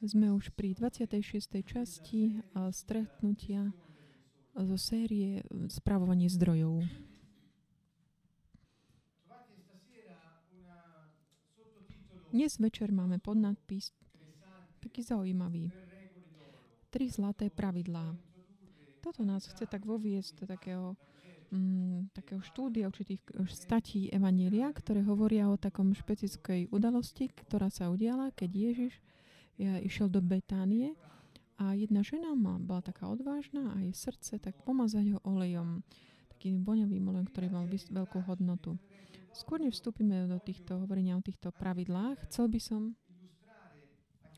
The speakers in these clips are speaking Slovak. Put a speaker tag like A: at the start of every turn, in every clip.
A: Sme už pri 26. časti stretnutia zo série Správovanie zdrojov. Dnes večer máme podnadpis taký zaujímavý. Tri zlaté pravidlá. Toto nás chce tak voviesť do takého mm, takého štúdia určitých statí Evanília, ktoré hovoria o takom špecifickej udalosti, ktorá sa udiala, keď Ježiš išiel do Betánie a jedna žena má, bola taká odvážna a jej srdce tak pomazať ho olejom, takým voňavým olejom, ktorý mal veľkú hodnotu. Skôr než vstúpime do týchto hovorenia o týchto pravidlách, chcel by som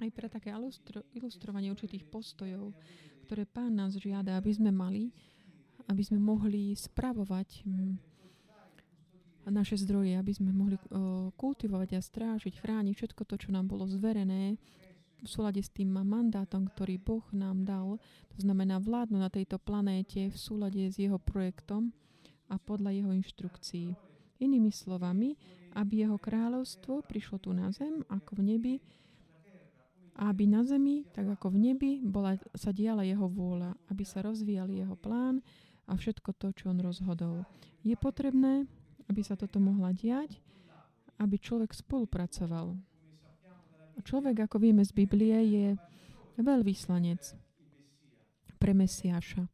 A: aj pre také ilustro, ilustrovanie určitých postojov, ktoré pán nás žiada, aby sme mali, aby sme mohli spravovať hm, naše zdroje, aby sme mohli kultivovať a strážiť, chrániť všetko to, čo nám bolo zverené v súlade s tým mandátom, ktorý Boh nám dal, to znamená vládnu na tejto planéte v súlade s jeho projektom a podľa jeho inštrukcií. Inými slovami, aby jeho kráľovstvo prišlo tu na zem, ako v nebi, a aby na zemi, tak ako v nebi, bola, sa diala jeho vôľa, aby sa rozvíjal jeho plán a všetko to, čo on rozhodol. Je potrebné, aby sa toto mohla diať, aby človek spolupracoval. Človek, ako vieme z Biblie, je veľvyslanec pre Mesiáša.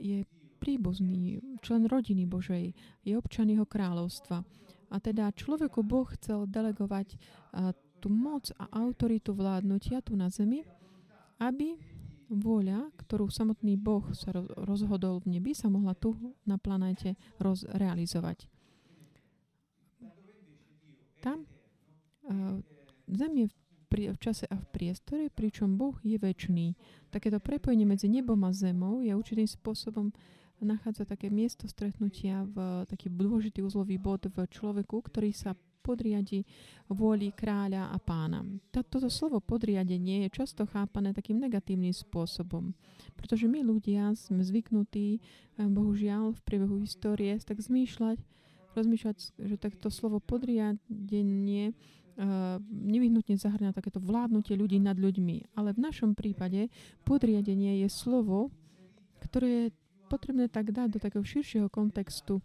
A: Je príbuzný, člen rodiny Božej, je občan jeho kráľovstva. A teda človeku Boh chcel delegovať tú moc a autoritu vládnutia tu na zemi, aby vôľa, ktorú samotný Boh sa rozhodol v nebi, sa mohla tu na planéte rozrealizovať. Tam Zem je v čase a v priestore, pričom Boh je väčší. Takéto prepojenie medzi nebom a zemou je určitým spôsobom nachádza také miesto stretnutia v taký dôležitý uzlový bod v človeku, ktorý sa podriadi vôli kráľa a pána. Toto slovo podriadenie je často chápané takým negatívnym spôsobom, pretože my ľudia sme zvyknutí, eh, bohužiaľ, v priebehu histórie tak zmýšľať, rozmýšľať, že takto slovo podriadenie nevyhnutne zahrňa takéto vládnutie ľudí nad ľuďmi. Ale v našom prípade podriadenie je slovo, ktoré je potrebné tak dať do takého širšieho kontextu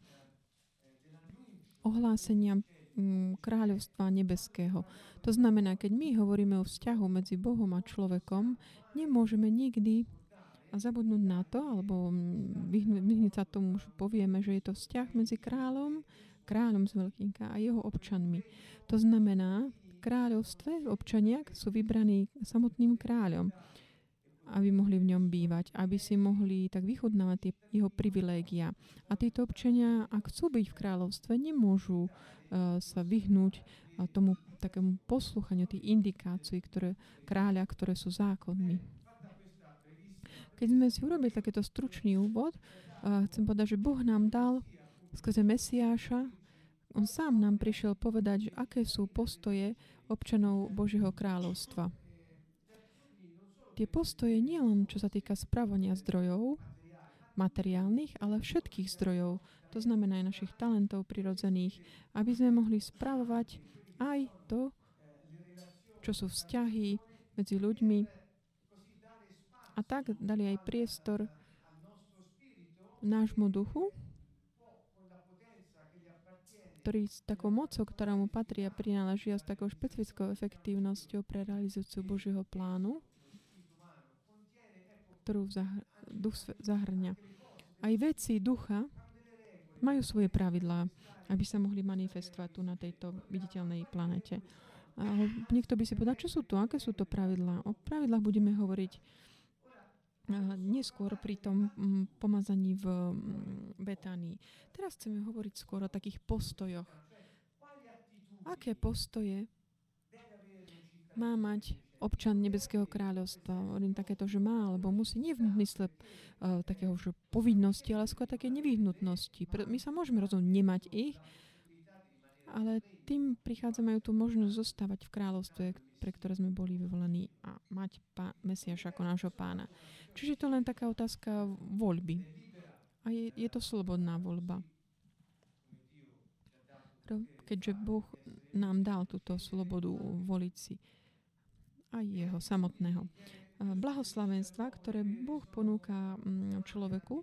A: ohlásenia Mm, kráľovstva nebeského. To znamená, keď my hovoríme o vzťahu medzi Bohom a človekom, nemôžeme nikdy zabudnúť na to, alebo vyhnúť sa tomu, že povieme, že je to vzťah medzi kráľom, kráľom z Veľkínka a jeho občanmi. To znamená, kráľovstve občania sú vybraní samotným kráľom aby mohli v ňom bývať, aby si mohli tak vychudnávať tie jeho privilégia. A títo občania, ak chcú byť v kráľovstve, nemôžu uh, sa vyhnúť uh, tomu takému posluchaniu tých indikácií, ktoré, kráľa, ktoré sú zákonmi. Keď sme si urobili takéto stručný úvod, uh, chcem povedať, že Boh nám dal skrze Mesiáša, on sám nám prišiel povedať, že aké sú postoje občanov Božieho kráľovstva. Tie postoje nielen čo sa týka spravovania zdrojov, materiálnych, ale všetkých zdrojov, to znamená aj našich talentov prirodzených, aby sme mohli spravovať aj to, čo sú vzťahy medzi ľuďmi. A tak dali aj priestor nášmu duchu, ktorý s takou mocou, ktorá mu patrí a prináleží a s takou špecifickou efektívnosťou pre realizáciu Božieho plánu, ktorú zahr- duch zahrňa. Aj veci ducha majú svoje pravidlá, aby sa mohli manifestovať tu na tejto viditeľnej planete. A niekto by si povedal, čo sú to, aké sú to pravidlá. O pravidlách budeme hovoriť neskôr pri tom pomazaní v Betánii. Teraz chceme hovoriť skôr o takých postojoch. Aké postoje má mať občan Nebeského kráľovstva. Hovorím takéto, že má, alebo musí, nie v mysle uh, takého, že povinnosti, ale skôr také nevyhnutnosti. My sa môžeme rozhodnúť nemať ich, ale tým prichádzame tú možnosť zostávať v kráľovstve, pre ktoré sme boli vyvolení a mať pá, Mesiaša ako nášho pána. Čiže to len taká otázka voľby. A je, je to slobodná voľba. Keďže Boh nám dal túto slobodu voliť si aj jeho samotného. Blahoslavenstva, ktoré Boh ponúka mm, človeku,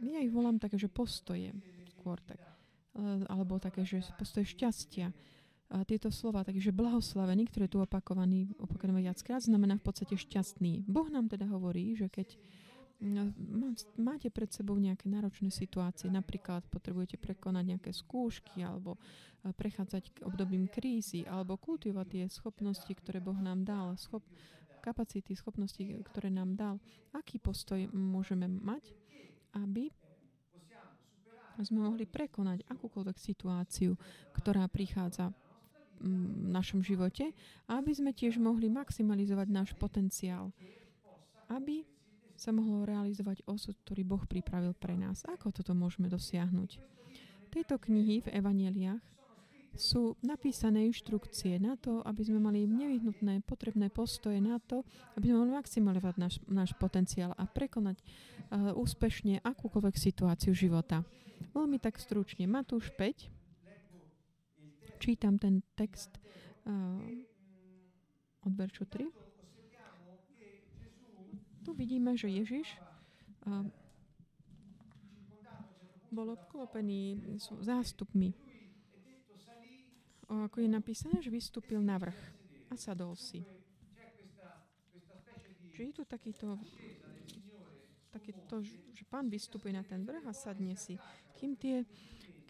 A: ja ich volám také, že postoje skôr tak. Alebo také, že postoje šťastia. Tieto slova, takže blahoslavený, ktorý je tu opakovaný, opakovaný viackrát, znamená v podstate šťastný. Boh nám teda hovorí, že keď No, máte pred sebou nejaké náročné situácie, napríklad potrebujete prekonať nejaké skúšky alebo e, prechádzať k obdobím krízy alebo kultivovať tie schopnosti, ktoré Boh nám dal, schop, kapacity, schopnosti, ktoré nám dal. Aký postoj môžeme mať, aby sme mohli prekonať akúkoľvek situáciu, ktorá prichádza našom živote, aby sme tiež mohli maximalizovať náš potenciál, aby sa mohlo realizovať osud, ktorý Boh pripravil pre nás. Ako toto môžeme dosiahnuť? Tejto knihy v Evangeliách sú napísané inštrukcie na to, aby sme mali nevyhnutné, potrebné postoje na to, aby sme mohli maximalizovať náš, náš potenciál a prekonať uh, úspešne akúkoľvek situáciu života. Veľmi tak stručne. Matúš 5. Čítam ten text uh, od veršu 3 tu vidíme, že Ježiš bol obklopený zástupmi. O, ako je napísané, že vystúpil na vrch a sadol si. Čiže je tu takýto, takýto, že pán vystupuje na ten vrch a sadne si. Kým tie,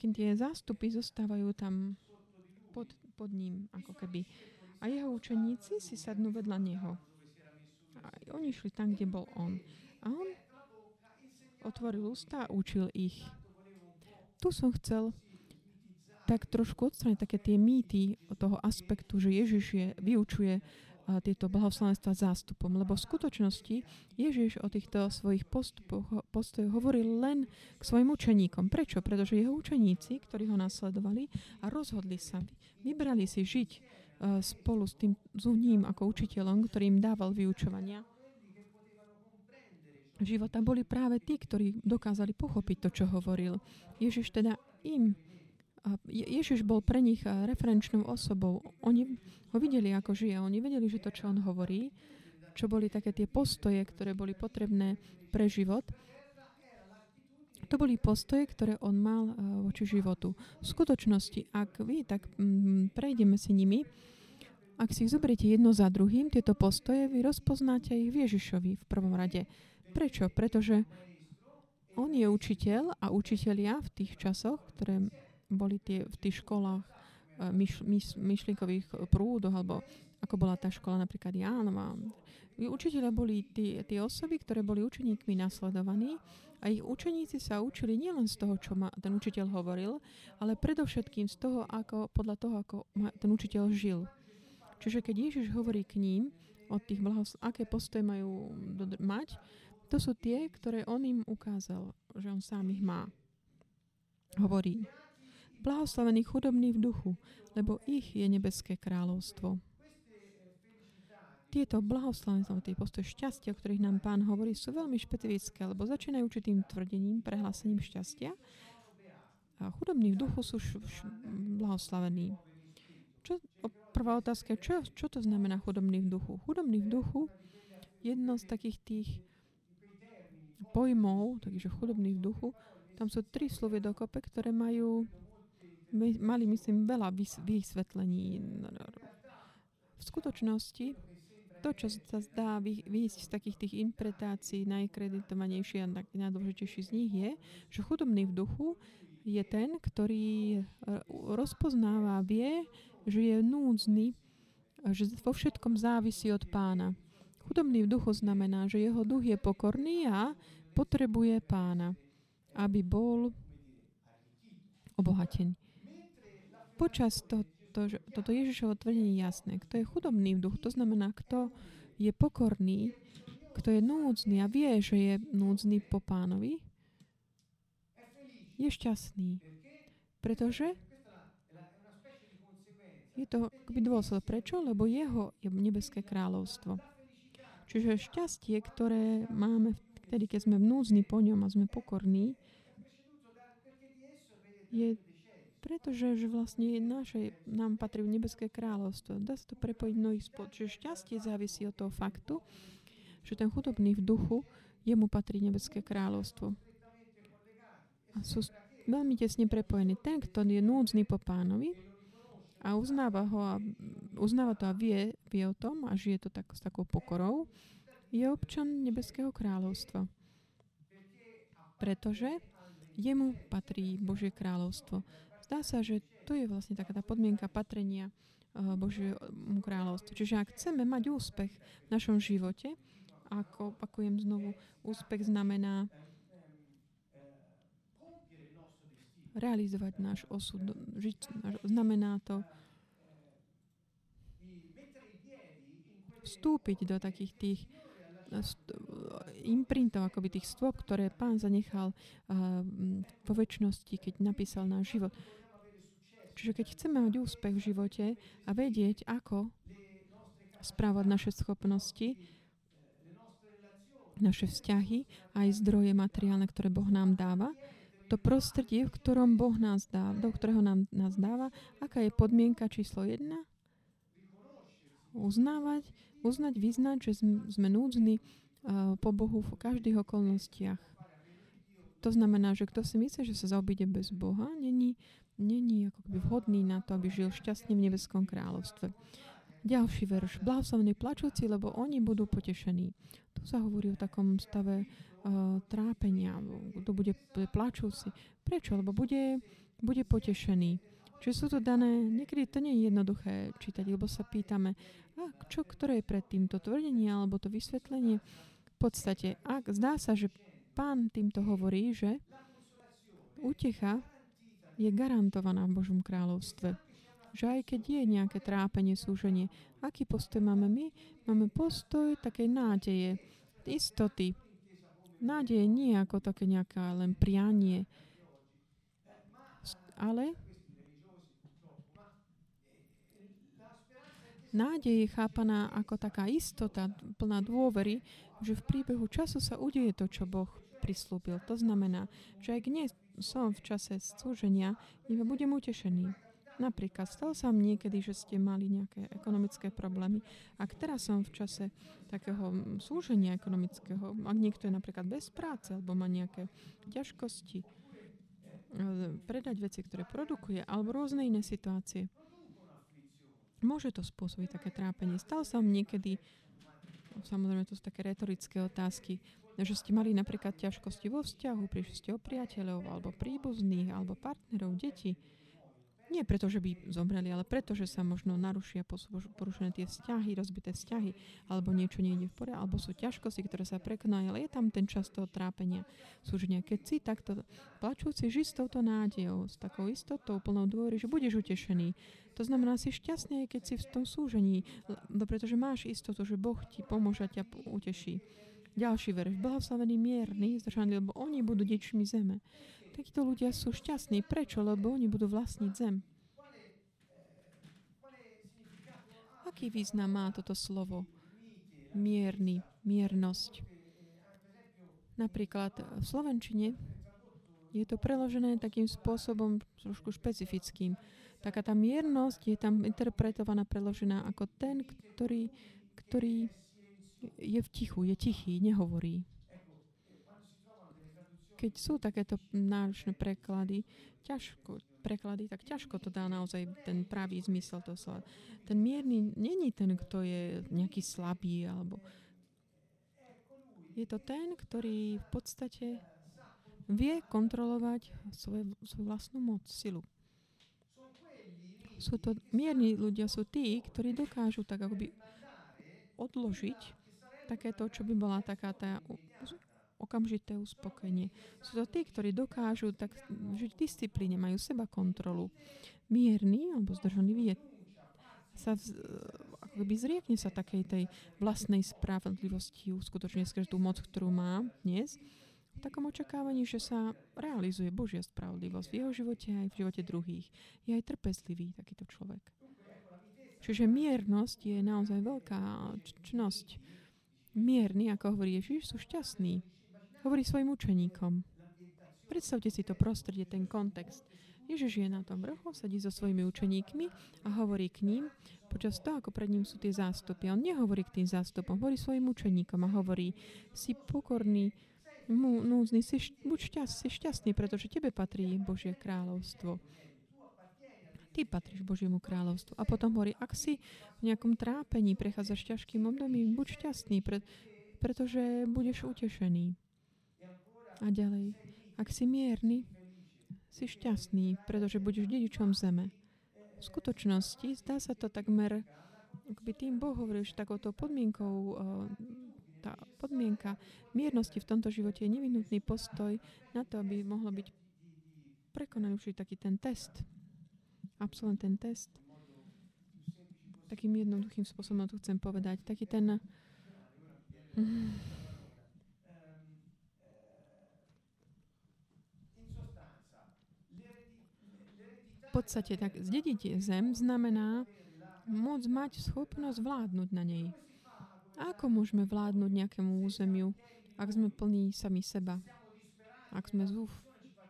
A: kým tie zástupy zostávajú tam pod, pod ním, ako keby. A jeho učeníci si sadnú vedľa neho. A oni šli tam, kde bol on. A on otvoril ústa a učil ich. Tu som chcel tak trošku odstrániť také tie mýty toho aspektu, že Ježiš je, vyučuje tieto blahoslavenstva zástupom, lebo v skutočnosti Ježiš o týchto svojich postupoch, postojoch hovoril len k svojim učeníkom. Prečo? Pretože jeho učeníci, ktorí ho nasledovali a rozhodli sa, vybrali si žiť Eh, spolu s tým s ním ako učiteľom, ktorý im dával vyučovania života, boli práve tí, ktorí dokázali pochopiť to, čo hovoril. Ježiš teda im Ježiš bol pre nich eh, referenčnou osobou. Oni ho videli, ako žije. Oni vedeli, že to, čo on hovorí, čo boli také tie postoje, ktoré boli potrebné pre život, to boli postoje, ktoré on mal eh, voči životu. V skutočnosti, ak vy tak mm, prejdeme si nimi, ak si ich zoberiete jedno za druhým, tieto postoje, vy rozpoznáte ich v Ježišovi v prvom rade. Prečo? Pretože on je učiteľ a učitelia v tých časoch, ktoré boli tie, v tých školách eh, myš, myš, myšlienkových prúdoch, alebo ako bola tá škola napríklad Jánova. Učiteľia boli tí, tie osoby, ktoré boli učeníkmi nasledovaní a ich učeníci sa učili nielen z toho, čo ma ten učiteľ hovoril, ale predovšetkým z toho, ako, podľa toho, ako ten učiteľ žil. Čiže keď Ježiš hovorí k ním o tých blahos- aké postoje majú mať, to sú tie, ktoré on im ukázal, že on sám ich má. Hovorí, blahoslavení chudobní v duchu, lebo ich je nebeské kráľovstvo. Tieto blahoslavenstva, tie postoje šťastia, o ktorých nám pán hovorí, sú veľmi špecifické, lebo začínajú určitým tvrdením, prehlásením šťastia. A chudobní v duchu sú š- š- blahoslavení. Čo, prvá otázka čo, čo to znamená chudobný v duchu? Chudobný v duchu, jedno z takých tých pojmov, takže chudobný v duchu, tam sú tri slovy dokope, ktoré majú, mali myslím veľa vysvetlení. V skutočnosti to, čo sa zdá výjsť z takých tých interpretácií, najkreditovanejší a najdôležitejší z nich je, že chudobný v duchu je ten, ktorý rozpoznáva, vie, že je núdzny, že vo všetkom závisí od pána. Chudobný v duchu znamená, že jeho duch je pokorný a potrebuje pána, aby bol obohatený. Počas to, to, toto Ježišovo tvrdenie jasné. Kto je chudobný v duchu, to znamená, kto je pokorný, kto je núdzny a vie, že je núdzny po pánovi, je šťastný. Pretože je to akoby dôsledok. Prečo? Lebo jeho je nebeské kráľovstvo. Čiže šťastie, ktoré máme vtedy, keď sme vnúzni po ňom a sme pokorní, je Pretože že vlastne naše, nám patrí nebeské kráľovstvo. Dá sa to prepojiť mnohých spod. Čiže šťastie závisí od toho faktu, že ten chudobný v duchu, jemu patrí nebeské kráľovstvo. A sú veľmi tesne prepojený. Ten, kto je núdzny po pánovi a uznáva ho a uznáva to a vie, vie o tom a žije to tak, s takou pokorou, je občan nebeského kráľovstva. Pretože jemu patrí Božie kráľovstvo. Zdá sa, že to je vlastne taká tá podmienka patrenia uh, Božiemu kráľovstvu. Čiže ak chceme mať úspech v našom živote, ako opakujem znovu, úspech znamená realizovať náš osud, žiť, znamená to vstúpiť do takých tých imprintov, akoby tých stôp, ktoré pán zanechal po väčšnosti, keď napísal náš život. Čiže keď chceme mať úspech v živote a vedieť, ako správať naše schopnosti, naše vzťahy, aj zdroje materiálne, ktoré Boh nám dáva, to prostredie, v ktorom Boh nás dá, do ktorého nám, nás dáva, aká je podmienka číslo jedna? Uznávať, uznať, vyznať, že sme núdzni uh, po Bohu v každých okolnostiach. To znamená, že kto si myslí, že sa zaobíde bez Boha, není není ako keby vhodný na to, aby žil šťastne v nebeskom kráľovstve. Ďalší verš. Blahoslavní plačúci, lebo oni budú potešení. Tu sa hovorí o takom stave uh, trápenia. Kto bude, plačúci. Prečo? Lebo bude, bude potešený. Čiže sú to dané, niekedy to nie je jednoduché čítať, lebo sa pýtame, a čo, ktoré je pred týmto tvrdenie alebo to vysvetlenie. V podstate, ak zdá sa, že pán týmto hovorí, že utecha je garantovaná v Božom kráľovstve. Že aj keď je nejaké trápenie, súženie, aký postoj máme my? Máme postoj takej nádeje, istoty. Nádeje nie ako také nejaká len prianie, ale nádej je chápaná ako taká istota, plná dôvery, že v príbehu času sa udeje to, čo Boh prislúbil. To znamená, že aj dnes som v čase slúženia, iba budem utešený. Napríklad, stalo sa vám niekedy, že ste mali nejaké ekonomické problémy. Ak teraz som v čase takého slúženia ekonomického, ak niekto je napríklad bez práce alebo má nejaké ťažkosti, e, predať veci, ktoré produkuje, alebo rôzne iné situácie, môže to spôsobiť také trápenie. Stalo sa vám niekedy, samozrejme to sú také retorické otázky, že ste mali napríklad ťažkosti vo vzťahu, prišli ste o priateľov, alebo príbuzných, alebo partnerov, deti. Nie preto, že by zomreli, ale preto, že sa možno narušia porušené tie vzťahy, rozbité vzťahy, alebo niečo nejde v poriadku, alebo sú ťažkosti, ktoré sa prekonajú, ale je tam ten čas toho trápenia. Sú že nejaké si takto plačúci, ži s touto nádejou, s takou istotou, plnou dôvery, že budeš utešený. To znamená, si šťastný, keď si v tom súžení, pretože máš istotu, že Boh ti pomôže a ťa uteší. Ďalší verš. Blahoslavený mierny, zdržaný, lebo oni budú deťmi zeme. Takíto ľudia sú šťastní. Prečo? Lebo oni budú vlastniť zem. Aký význam má toto slovo? Mierny, miernosť. Napríklad v Slovenčine je to preložené takým spôsobom trošku špecifickým. Taká tá miernosť je tam interpretovaná, preložená ako ten, ktorý, ktorý je v tichu, je tichý, nehovorí. Keď sú takéto náročné preklady, ťažko, preklady, tak ťažko to dá naozaj ten pravý zmysel toho slova. Ten mierny není ten, kto je nejaký slabý, alebo je to ten, ktorý v podstate vie kontrolovať svoje, svoju vlastnú moc, silu. Sú to mierni ľudia, sú tí, ktorí dokážu tak akoby odložiť takéto, čo by bola taká tá okamžité uspokojenie. Sú to tí, ktorí dokážu tak žiť v disciplíne, majú seba kontrolu. Mierny alebo vie sa vz, akoby zriekne sa takej tej vlastnej spravodlivosti, uskutočne skrze tú moc, ktorú má dnes, v takom očakávaní, že sa realizuje Božia spravodlivosť v jeho živote aj v živote druhých. Je aj trpezlivý takýto človek. Čiže miernosť je naozaj veľká čnosť mierni, ako hovorí Ježiš, sú šťastní. Hovorí svojim učeníkom. Predstavte si to prostredie, ten kontext. Ježiš je na tom vrchu, sedí so svojimi učeníkmi a hovorí k ním, počas toho, ako pred ním sú tie zástupy. On nehovorí k tým zástupom, hovorí svojim učeníkom a hovorí, si pokorný, núzny, si, buď si šťastný, pretože tebe patrí Božie kráľovstvo. Ty patríš Božiemu kráľovstvu. A potom hovorí, ak si v nejakom trápení prechádzaš ťažkým obdobím, buď šťastný, pre, pretože budeš utešený. A ďalej, ak si mierny, si šťastný, pretože budeš dedičom zeme. V skutočnosti zdá sa to takmer, by tým Boh hovoril, že takouto podmienkou tá podmienka miernosti v tomto živote je nevinutný postoj na to, aby mohlo byť prekonaný taký ten test. Absolvent ten test. Takým jednoduchým spôsobom to chcem povedať. Taký ten... V podstate tak zdediť zem znamená môcť mať schopnosť vládnuť na nej. A ako môžeme vládnuť nejakému územiu, ak sme plní sami seba? Ak sme zúf,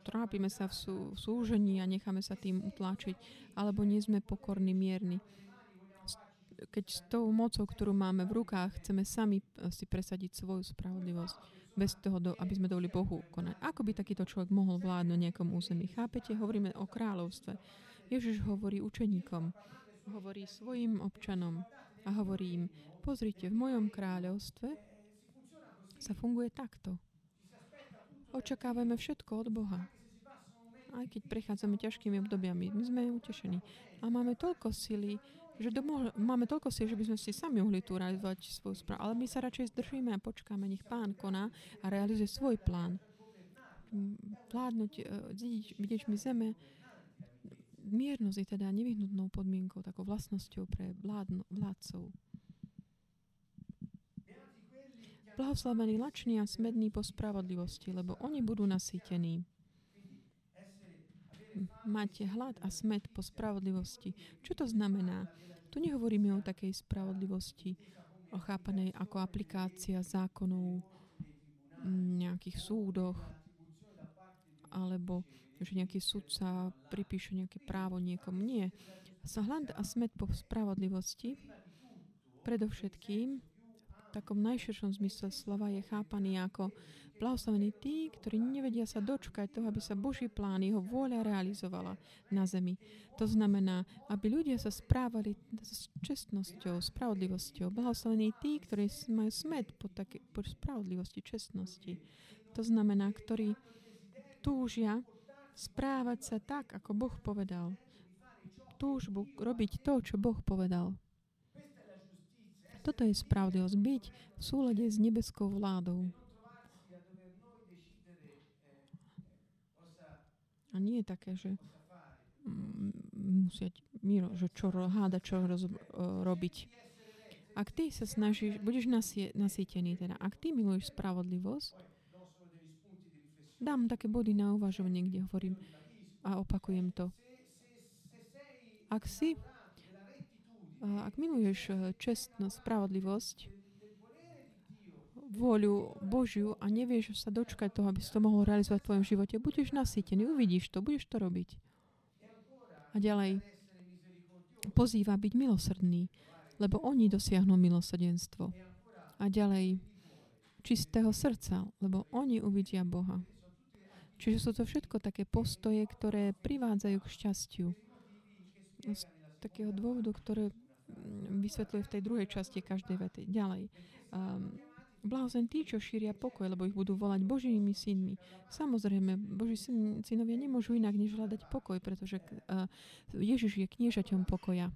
A: trápime sa v, sú, v súžení a necháme sa tým utláčiť, alebo nie sme pokorní, mierni. Keď s tou mocou, ktorú máme v rukách, chceme sami eh, si presadiť svoju spravodlivosť, bez toho, aby sme dovolili Bohu konať. Ako by takýto človek mohol vládnuť nejakom území? Chápete? Hovoríme o kráľovstve. Ježiš hovorí učeníkom, hovorí svojim občanom a hovorí im, Pozrite, v mojom kráľovstve sa funguje takto. Očakávame všetko od Boha. Aj keď prechádzame ťažkými obdobiami, my sme utešení. A máme toľko sily, že domo- máme toľko síl, že by sme si sami mohli tu realizovať svoju správu. Ale my sa radšej zdržíme a počkáme, nech Pán koná a realizuje svoj plán. Vládnuť, uh, vidieť mi zeme, miernosť je teda nevyhnutnou podmienkou, takou vlastnosťou pre vládno, vládcov. Blahoslavení lační a smední po spravodlivosti, lebo oni budú nasýtení. Máte hlad a smed po spravodlivosti. Čo to znamená? Tu nehovoríme o takej spravodlivosti, o chápanej ako aplikácia zákonov nejakých súdoch, alebo že nejaký sudca pripíše nejaké právo niekomu. Nie. Hlad a smet po spravodlivosti predovšetkým takom najširšom zmysle slova je chápaný ako blahoslavení tí, ktorí nevedia sa dočkať toho, aby sa Boží plán, jeho vôľa realizovala na zemi. To znamená, aby ľudia sa správali s čestnosťou, spravodlivosťou. Blahoslavení tí, ktorí majú smet po, také, po spravodlivosti, čestnosti. To znamená, ktorí túžia správať sa tak, ako Boh povedal. Túžbu robiť to, čo Boh povedal. Toto je spravodlivosť. Byť v súlade s nebeskou vládou. A nie je také, že musia miro, že čo háda, čo roz, robiť. Ak ty sa snažíš, budeš nasie, nasýtený, teda ak ty miluješ spravodlivosť, dám také body na uvažovanie, kde hovorím a opakujem to. Ak si ak miluješ eh, čestnosť, spravodlivosť, vôľu Božiu a nevieš sa dočkať toho, aby si to mohol realizovať v tvojom živote, budeš nasýtený, uvidíš to, budeš to robiť. A ďalej pozýva byť milosrdný, lebo oni dosiahnu milosrdenstvo. A ďalej čistého srdca, lebo oni uvidia Boha. Čiže sú to všetko také postoje, ktoré privádzajú k šťastiu. Z takého dôvodu, ktoré vysvetľuje v tej druhej časti každej vety. Ďalej. Um, Blahozen tí, čo šíria pokoj, lebo ich budú volať Božími synmi. Samozrejme, Boží syn, synovia nemôžu inak, než hľadať pokoj, pretože uh, Ježiš je kniežaťom pokoja.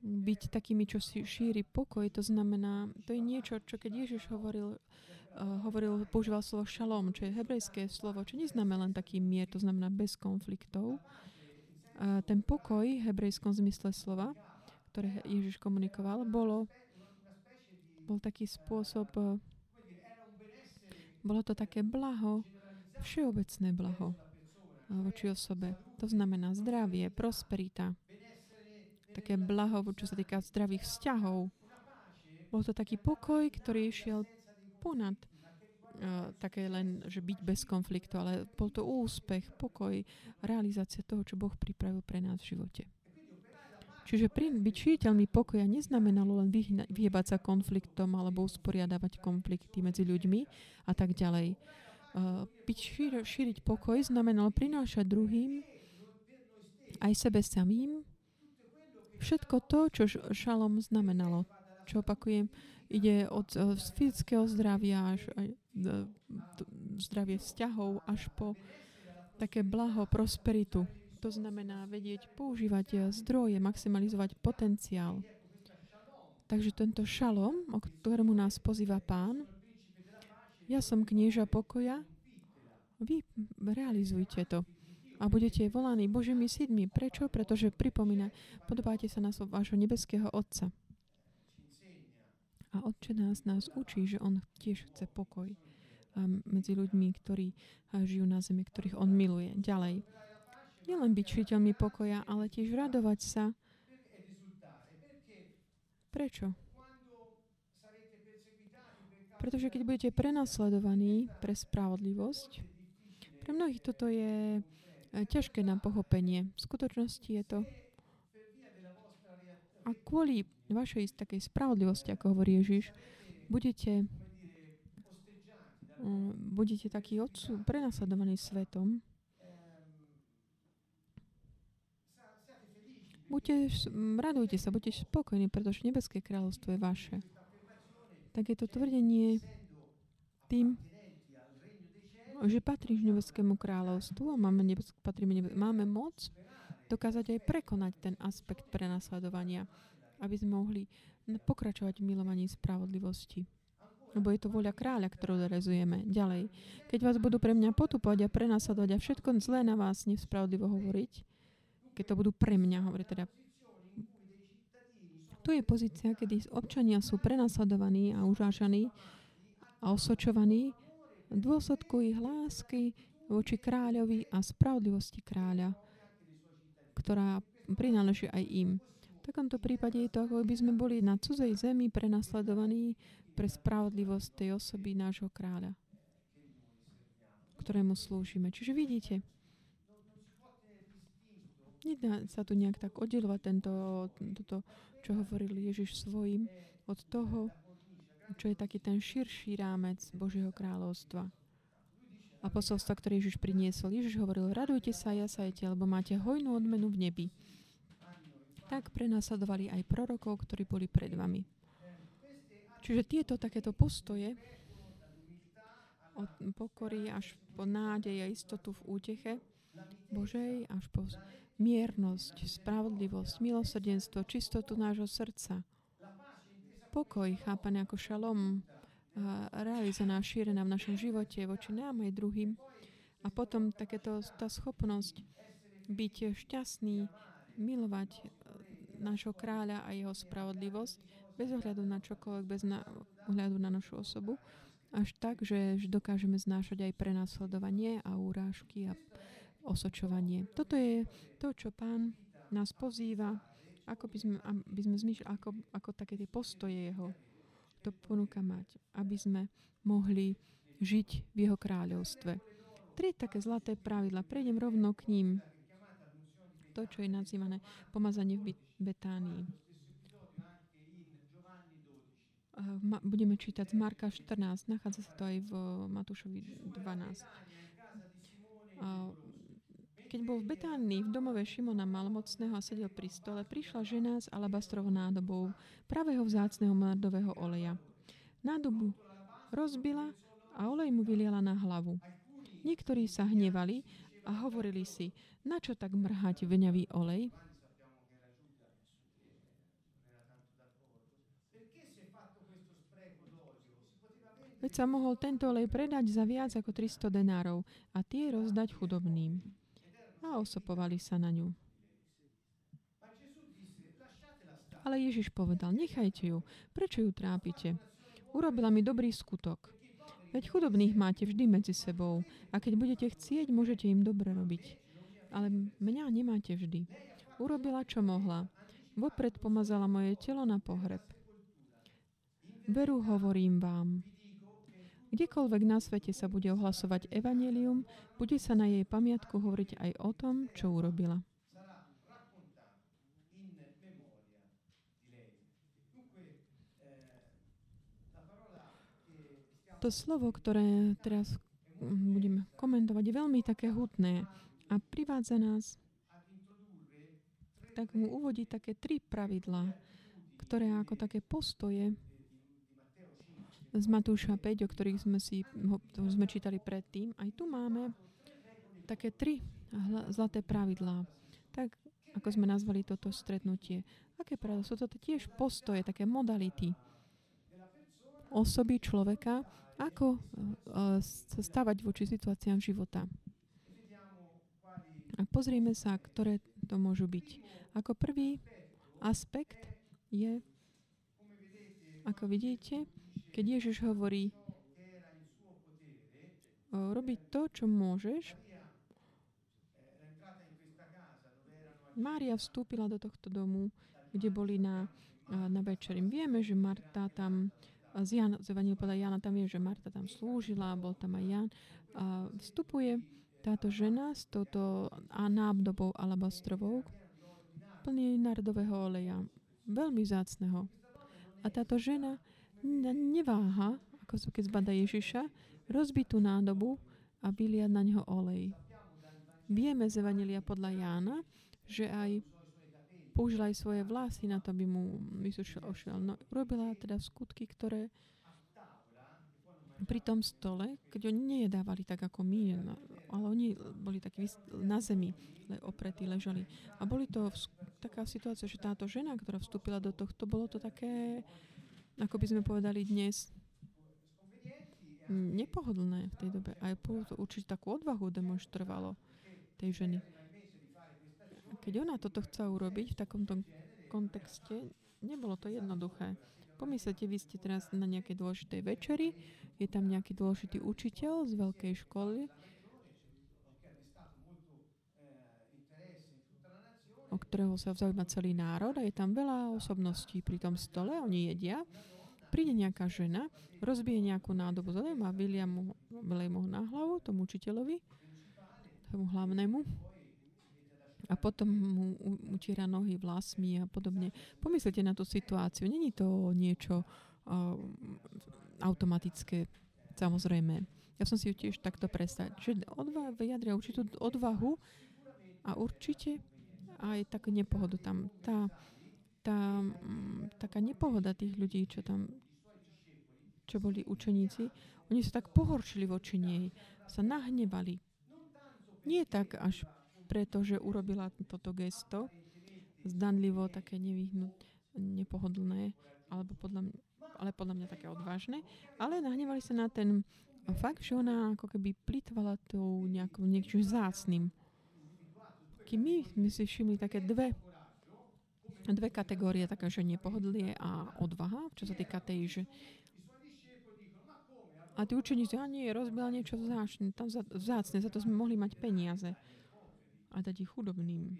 A: Byť takými, čo si šíri pokoj, to znamená, to je niečo, čo keď Ježiš hovoril, uh, hovoril, používal slovo šalom, čo je hebrejské slovo, čo neznamená len taký mier, to znamená bez konfliktov, a ten pokoj v hebrejskom zmysle slova, ktoré Ježiš komunikoval, bolo, bol taký spôsob, e, bolo to také blaho, všeobecné blaho voči osobe. To znamená zdravie, prosperita, také blaho, čo sa týka zdravých vzťahov. Bol to taký pokoj, ktorý išiel ponad také len, že byť bez konfliktu, ale bol to úspech, pokoj, realizácia toho, čo Boh pripravil pre nás v živote. Čiže byť šíriteľmi pokoja neznamenalo len vyhybať sa konfliktom alebo usporiadavať konflikty medzi ľuďmi a tak ďalej. Uh, byť šír, šíriť pokoj znamenalo prinášať druhým aj sebe samým všetko to, čo šalom znamenalo. Čo opakujem, ide od uh, fyzického zdravia až uh, zdravie vzťahov až po také blaho, prosperitu to znamená vedieť používať eh, zdroje, maximalizovať potenciál. Takže tento šalom, o ktorému nás pozýva pán, ja som knieža pokoja, vy realizujte to a budete volaní Božími sídmi. Prečo? Pretože pripomína, podobáte sa na vášho nebeského Otca. A Otče nás nás učí, že On tiež chce pokoj medzi ľuďmi, ktorí žijú na zemi, ktorých On miluje. Ďalej. Nielen byť šiteľmi pokoja, ale tiež radovať sa. Prečo? Pretože keď budete prenasledovaní pre spravodlivosť, pre mnohých toto je e, ťažké na pochopenie. V skutočnosti je to a kvôli vašej takej spravodlivosti, ako hovorí Ježiš, budete, budete taký odsú, prenasledovaní svetom, Buďte, radujte sa, buďte spokojní, pretože nebeské kráľovstvo je vaše. Tak je to tvrdenie tým, že patríš nebeskému kráľovstvu a máme, nebesk, patríme nebes- máme moc dokázať aj prekonať ten aspekt prenasledovania, aby sme mohli pokračovať v milovaní spravodlivosti. Lebo je to voľa kráľa, ktorú realizujeme. Ďalej, keď vás budú pre mňa potupovať a prenasledovať a všetko zlé na vás nespravodlivo hovoriť, keď to budú pre mňa, hovorí teda. Tu je pozícia, kedy občania sú prenasledovaní a užážaní a osočovaní v dôsledku ich lásky voči kráľovi a spravodlivosti kráľa, ktorá prináleží aj im. Takomto prípade je to, ako by sme boli na cudzej zemi prenasledovaní pre spravodlivosť tej osoby nášho kráľa, ktorému slúžime. Čiže vidíte, Nedá sa tu nejak tak oddelovať tento, toto, čo hovoril Ježiš svojim, od toho, čo je taký ten širší rámec Božieho kráľovstva. A posolstva, ktoré Ježiš priniesol. Ježiš hovoril, radujte sa jasajte, lebo máte hojnú odmenu v nebi. Tak prenasledovali aj prorokov, ktorí boli pred vami. Čiže tieto takéto postoje od pokory až po nádej a istotu v úteche Božej až po miernosť, spravodlivosť, milosrdenstvo, čistotu nášho srdca, pokoj, chápaný ako šalom, realizovaná, šírená v našom živote voči nám aj druhým. A potom takéto tá schopnosť byť šťastný, milovať nášho kráľa a jeho spravodlivosť bez ohľadu na čokoľvek, bez na, ohľadu na našu osobu, až tak, že dokážeme znášať aj prenasledovanie a úrážky a osočovanie. Toto je to, čo pán nás pozýva, ako by sme, aby sme zmyšľali, ako, ako také tie postoje jeho to ponúka mať, aby sme mohli žiť v jeho kráľovstve. Tri také zlaté pravidla. Prejdem rovno k ním. To, čo je nazývané pomazanie v Betánii. Budeme čítať z Marka 14, nachádza sa to aj v Matúšovi 12. Keď bol v Betánii v domove Šimona malomocného a sedel pri stole, prišla žena s alabastrovou nádobou pravého vzácného mrdového oleja. Nádobu rozbila a olej mu vyliala na hlavu. Niektorí sa hnevali a hovorili si, na čo tak mrhať vňavý olej? Veď sa mohol tento olej predať za viac ako 300 denárov a tie rozdať chudobným a osopovali sa na ňu. Ale Ježiš povedal, nechajte ju, prečo ju trápite? Urobila mi dobrý skutok. Veď chudobných máte vždy medzi sebou a keď budete chcieť, môžete im dobre robiť. Ale mňa nemáte vždy. Urobila, čo mohla. Vopred pomazala moje telo na pohreb. Veru hovorím vám, Kdekoľvek na svete sa bude ohlasovať evanelium, bude sa na jej pamiatku hovoriť aj o tom, čo urobila. To slovo, ktoré teraz mm, budeme komentovať, je veľmi také hutné a privádza nás tak mu uvodí také tri pravidlá, ktoré ako také postoje z Matúša 5, o ktorých sme si ho, sme čítali predtým. Aj tu máme také tri zlaté pravidlá. Tak, ako sme nazvali toto stretnutie. Aké pravidlá? Sú to tiež postoje, také modality osoby človeka, ako uh, sa stavať voči situáciám života. A pozrieme sa, ktoré to môžu byť. Ako prvý aspekt je, ako vidíte, keď Ježiš hovorí, robiť to, čo môžeš, Mária vstúpila do tohto domu, kde boli na, na večeri. Vieme, že Marta tam z, Jan, z podľa Jana tam je, že Marta tam slúžila, bol tam aj Jan. A vstupuje táto žena s touto nábdobou alabastrovou plný nardového oleja, veľmi zácného. A táto žena neváha, ako keď zbada Ježiša, rozbitú nádobu a vyliať na ňo olej. Vieme z Evangelia podľa Jána, že aj použila aj svoje vlasy na to, aby mu vysušil ošiel. No, urobila teda skutky, ktoré pri tom stole, keď oni nejedávali tak ako my, no, ale oni boli takí na zemi, le, opretí, ležali. A boli to v, taká situácia, že táto žena, ktorá vstúpila do tohto, bolo to také, ako by sme povedali dnes, nepohodlné v tej dobe. Aj to určite takú odvahu demonstrovalo tej ženy. Keď ona toto chcela urobiť v takomto kontexte, nebolo to jednoduché. Pomyslite, vy ste teraz na nejakej dôležitej večeri, je tam nejaký dôležitý učiteľ z veľkej školy, o ktorého sa zaujíma celý národ a je tam veľa osobností pri tom stole, oni jedia. Príde nejaká žena, rozbije nejakú nádobu zeleň a vylia mu na hlavu, tomu učiteľovi, tomu hlavnému a potom mu utiera nohy vlasmi a podobne. Pomyslite na tú situáciu. Není to niečo uh, automatické, samozrejme. Ja som si ju tiež takto predstavil, že odva- vyjadria určitú odvahu a určite aj takú nepohodu tam. Tá, tá m, taká nepohoda tých ľudí, čo tam čo boli učeníci, oni sa tak pohoršili voči nej, sa nahnevali. Nie tak až pretože urobila toto gesto, zdanlivo také nevyhnut, nepohodlné, alebo podľa ale podľa mňa také odvážne, ale nahnevali sa na ten fakt, že ona ako keby plitvala tou nejakou niečo zácným. Keď my sme si všimli také dve dve kategórie, taká, že nepohodlie a odvaha, čo sa týka tej, že a tí učeníci, a nie, rozbila niečo vzácne, tam vzácne, za to sme mohli mať peniaze a dať ich chudobným.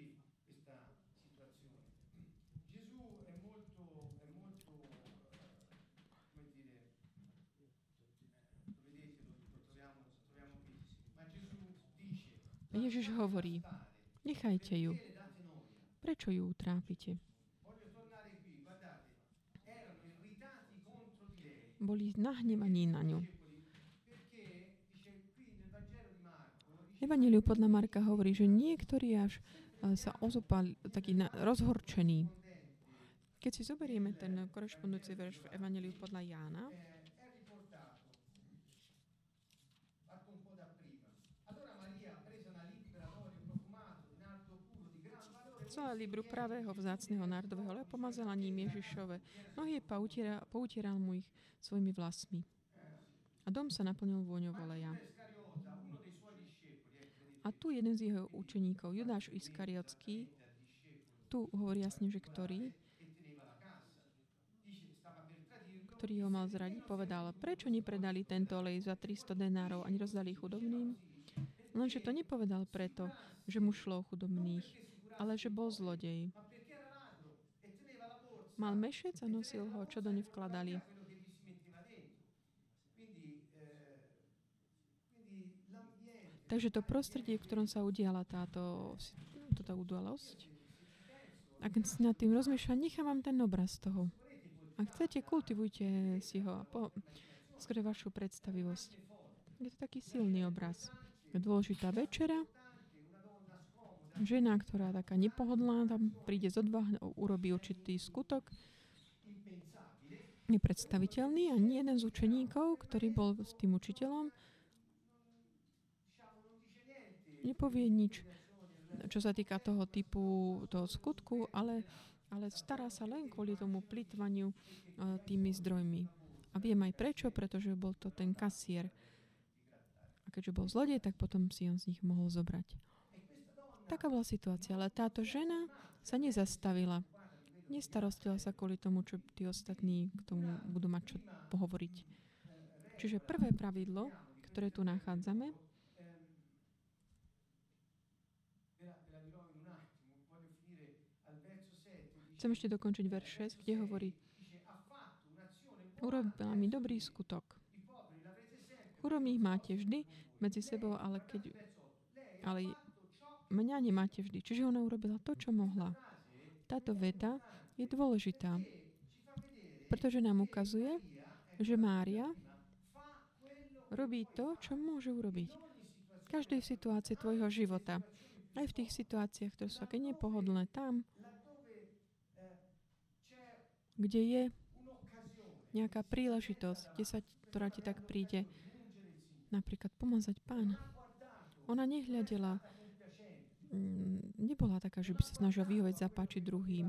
A: Ježiš hovorí, nechajte ju. Prečo ju utrápite? Boli nahnevaní na ňu. Evangeliu podľa Marka hovorí, že niektorí až e, sa ozopali, taký na, rozhorčený. Keď si zoberieme ten korešpondujúci verš v Evangeliu podľa Jána, Vzala libru pravého vzácného nárdového ale pomazala ním Ježišove. Nohy poutieral mu ich svojimi vlasmi. A dom sa naplnil vôňou oleja. A tu jeden z jeho učeníkov, Judáš Iskariotský, tu hovorí jasne, že ktorý, ktorý ho mal zradiť, povedal, prečo nepredali tento olej za 300 denárov a nerozdali chudobným? Lenže to nepovedal preto, že mu šlo o chudobných, ale že bol zlodej. Mal mešec a nosil ho, čo do ne Takže to prostredie, v ktorom sa udiala táto, táto udalosť, ak nad tým rozmýšľam, nechám vám ten obraz toho. Ak chcete, kultivujte si ho a po, skôr vašu predstavivosť. Je to taký silný obraz. Dôležitá večera, žena, ktorá taká nepohodlná, tam príde z odvahy, urobí určitý skutok, nepredstaviteľný a nie jeden z učeníkov, ktorý bol s tým učiteľom, nepovie nič, čo sa týka toho typu toho skutku, ale, ale stará sa len kvôli tomu plitvaniu uh, tými zdrojmi. A viem aj prečo, pretože bol to ten kasier. A keďže bol zlodej, tak potom si on z nich mohol zobrať. Taká bola situácia, ale táto žena sa nezastavila. Nestarostila sa kvôli tomu, čo tí ostatní k tomu budú mať čo pohovoriť. Čiže prvé pravidlo, ktoré tu nachádzame, Chcem ešte dokončiť verš 6, kde hovorí Urobila mi dobrý skutok. Choromých máte vždy medzi sebou, ale keď ale mňa nemáte vždy. Čiže ona urobila to, čo mohla. Táto veta je dôležitá, pretože nám ukazuje, že Mária robí to, čo môže urobiť. V každej situácii tvojho života. Aj v tých situáciách, ktoré sú také nepohodlné, tam kde je nejaká príležitosť, kde sa, ktorá ti tak príde, napríklad pomazať pána. Ona nehľadela, mm, nebola taká, že by sa snažila vyhovieť zapáčiť druhým.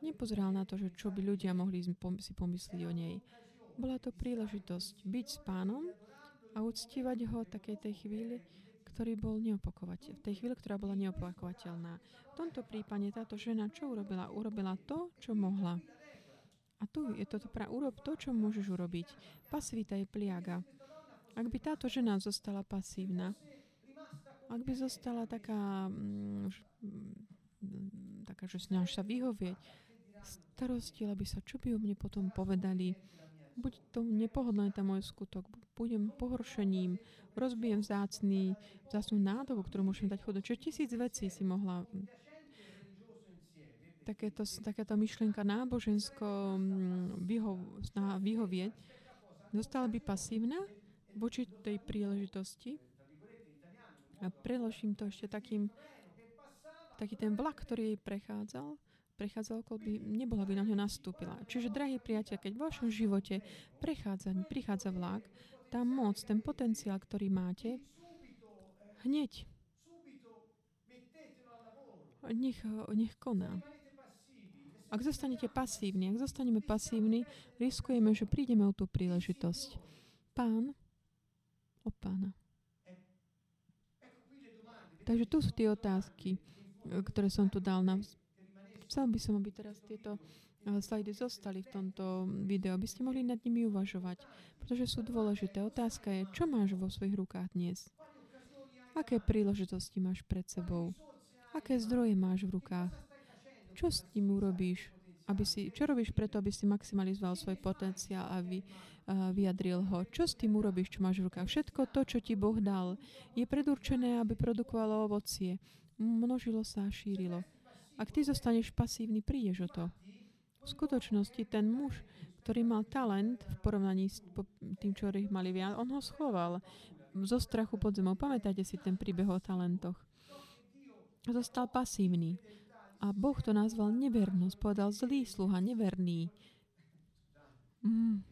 A: Nepozerala na to, že čo by ľudia mohli si pomyslieť o nej. Bola to príležitosť byť s pánom a uctívať ho takej tej chvíli, ktorý bol. V tej chvíli, ktorá bola neopakovateľná. V tomto prípade táto žena čo urobila? Urobila to, čo mohla. A tu je toto pra urob to, čo môžeš urobiť. Pasivita je pliaga. Ak by táto žena zostala pasívna, ak by zostala taká, mm, mm, taká že snaž sa vyhovieť, starostila by sa, čo by o mne potom povedali. Buď to nepohodlné ten môj skutok, budem pohoršením, rozbijem vzácný, vzácnú nádobu, ktorú môžem dať chodať. Čo tisíc vecí si mohla takéto, takáto myšlienka nábožensko mm, vyho, vyhovieť, zostala by pasívna voči tej príležitosti. A preložím to ešte takým, taký ten vlak, ktorý jej prechádzal, prechádzal okolo, by nebola by na ňo nastúpila. Čiže, drahí priatelia, keď v vašom živote prechádza, prichádza vlak, tá moc, ten potenciál, ktorý máte, hneď nech, nech koná. Ak zostanete pasívni, ak zostaneme pasívni, riskujeme, že prídeme o tú príležitosť. Pán, o pána. Takže tu sú tie otázky, ktoré som tu dal. Na... Chcel by som, aby teraz tieto eh, slajdy zostali v tomto videu, aby ste mohli nad nimi uvažovať, pretože sú dôležité. Otázka je, čo máš vo svojich rukách dnes? Aké príležitosti máš pred sebou? Aké zdroje máš v rukách? Čo s tým urobíš? Aby si, čo robíš preto, aby si maximalizoval svoj potenciál a vy, vyjadril ho? Čo s tým urobíš, čo máš v rukách? Všetko to, čo ti Boh dal, je predurčené, aby produkovalo ovocie. Množilo sa a šírilo. Ak ty zostaneš pasívny, prídeš o to. V skutočnosti ten muž, ktorý mal talent v porovnaní s tým, čo ich mali viac, on ho schoval zo strachu pod zemou. Pamätáte si ten príbeh o talentoch. Zostal pasívny. A Boh to nazval nevernosť. Povedal zlý sluha, neverný. Mm.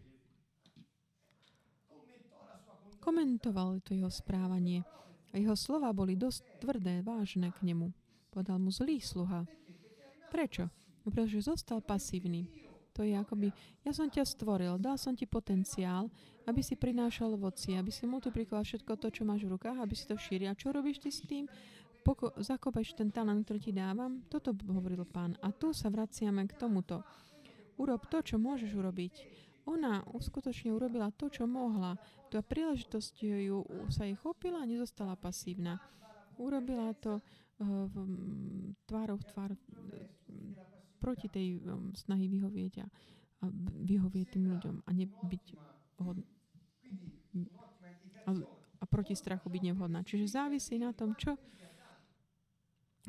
A: Komentoval to jeho správanie. Jeho slova boli dosť tvrdé, vážne k nemu. Povedal mu zlý sluha. Prečo? No, pretože zostal pasívny. To je akoby, ja som ťa stvoril, dal som ti potenciál, aby si prinášal ovoci, aby si multiplikoval všetko to, čo máš v rukách, aby si to šíril. A čo robíš ty s tým? Poko- zakopeš ten talent, ktorý ti dávam? Toto hovoril pán. A tu sa vraciame k tomuto. Urob to, čo môžeš urobiť. Ona skutočne urobila to, čo mohla. Tá príležitosť ju, sa jej chopila a nezostala pasívna. Urobila to uh, v, tvárov tvár uh, proti tej snahy vyhovieť a vyhovieť tým ľuďom a nebyť hod... a, a proti strachu byť nevhodná. Čiže závisí na tom, čo,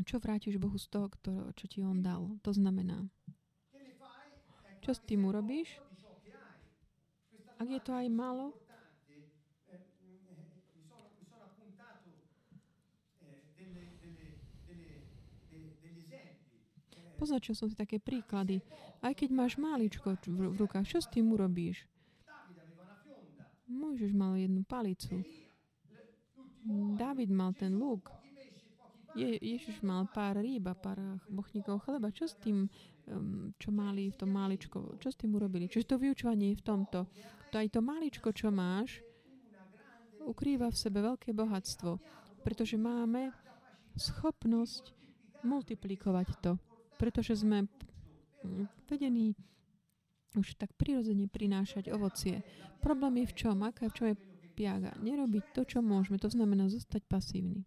A: čo vrátiš Bohu z toho, čo ti On dal. To znamená, čo s tým urobíš? Ak je to aj málo, Poznačil som si také príklady. Aj keď máš máličko v, v rukách, čo s tým urobíš? Môžeš mal jednu palicu. David mal ten lúk. Je, Ježiš mal pár rýb a pár bochníkov chleba. Čo s tým, čo mali v tom máličko, čo s tým urobili? Čiže to vyučovanie je v tomto. To aj to máličko, čo máš, ukrýva v sebe veľké bohatstvo, pretože máme schopnosť multiplikovať to pretože sme vedení už tak prirodzene prinášať ovocie. Problém je v čom? Aká v čom je piaga? Nerobiť to, čo môžeme. To znamená zostať pasívny.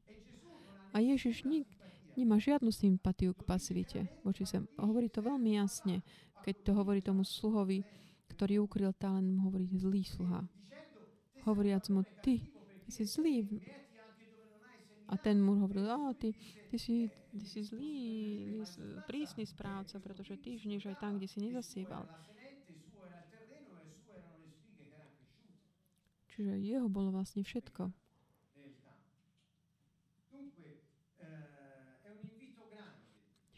A: A Ježiš nik nemá žiadnu sympatiu k pasivite. Voči sa. Hovorí to veľmi jasne. Keď to hovorí tomu sluhovi, ktorý ukryl talent, mu hovorí zlý sluha. Hovoriac mu, ty, ty si zlý, a ten mu hovoril, oh, ty, ty, si, ty si zlý, prísny správca, pretože ty žnieš aj tam, kde si nezasieval. Čiže jeho bolo vlastne všetko.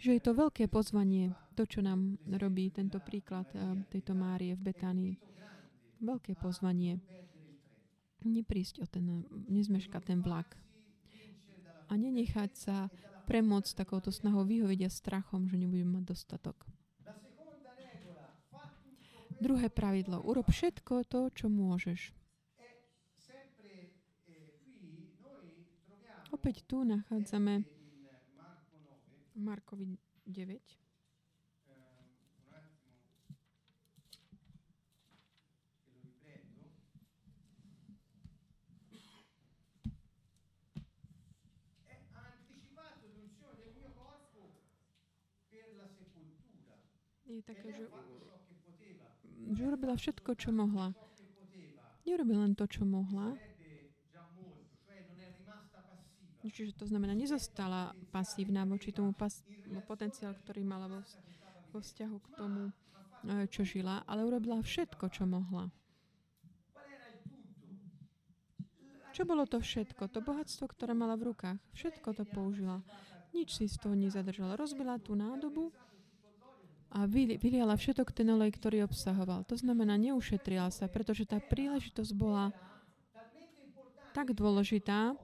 A: Čiže je to veľké pozvanie, to, čo nám robí tento príklad eh, tejto Márie v Betánii. Veľké pozvanie. Neprísť o ten, nezmeškať ten vlak a nenechať sa premôcť takouto snahou vyhovieť a strachom, že nebudem mať dostatok. Druhé pravidlo. Urob všetko to, čo môžeš. Opäť tu nachádzame Markovi 9. je také, že, že urobila všetko, čo mohla. Neurobila len to, čo mohla. Čiže to znamená, nezostala pasívna voči tomu pas- potenciálu, ktorý mala vo, vo vzťahu k tomu, e, čo žila, ale urobila všetko, čo mohla. Čo bolo to všetko? To bohatstvo, ktoré mala v rukách. Všetko to použila. Nič si z toho nezadržala. Rozbila tú nádobu a vyliala všetok ten olej, ktorý obsahoval. To znamená, neušetrila sa, pretože tá príležitosť bola tak dôležitá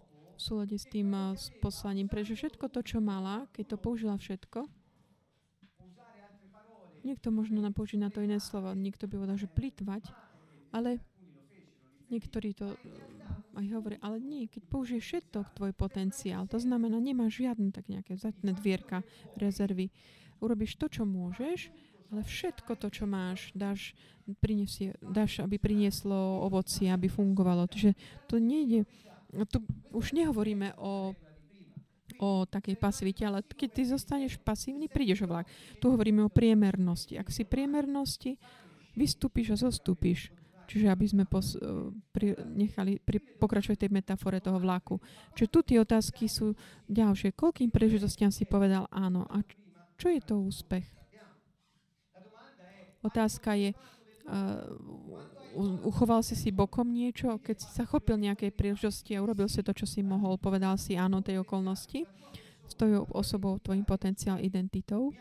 A: súlade s tým uh, s poslaním, pretože všetko to, čo mala, keď to použila všetko, niekto možno napoužiť na to iné slovo, niekto by povedal, že plitvať, ale niektorí to uh, aj hovorí, ale nie, keď použiješ všetok tvoj potenciál, to znamená, nemáš žiadne tak nejaké zatné dvierka, rezervy, urobíš to, čo môžeš, ale všetko to, čo máš, dáš, prinesie, dáš aby prinieslo ovocie, aby fungovalo. Takže to nejde, tu už nehovoríme o o takej pasivite, ale keď ty zostaneš pasívny, prídeš o vlak. Tu hovoríme o priemernosti. Ak si priemernosti, vystúpiš a zostúpiš. Čiže aby sme pos, pri, nechali pri, pokračovať tej metafore toho vlaku. Čiže tu tie otázky sú ďalšie. Koľkým príležitostiam si povedal áno? A čo je to úspech? Otázka je, uh, uchoval si si bokom niečo, keď si sa chopil nejakej príležitosti a urobil si to, čo si mohol, povedal si áno tej okolnosti, s tou osobou, tvojim potenciál, identitou.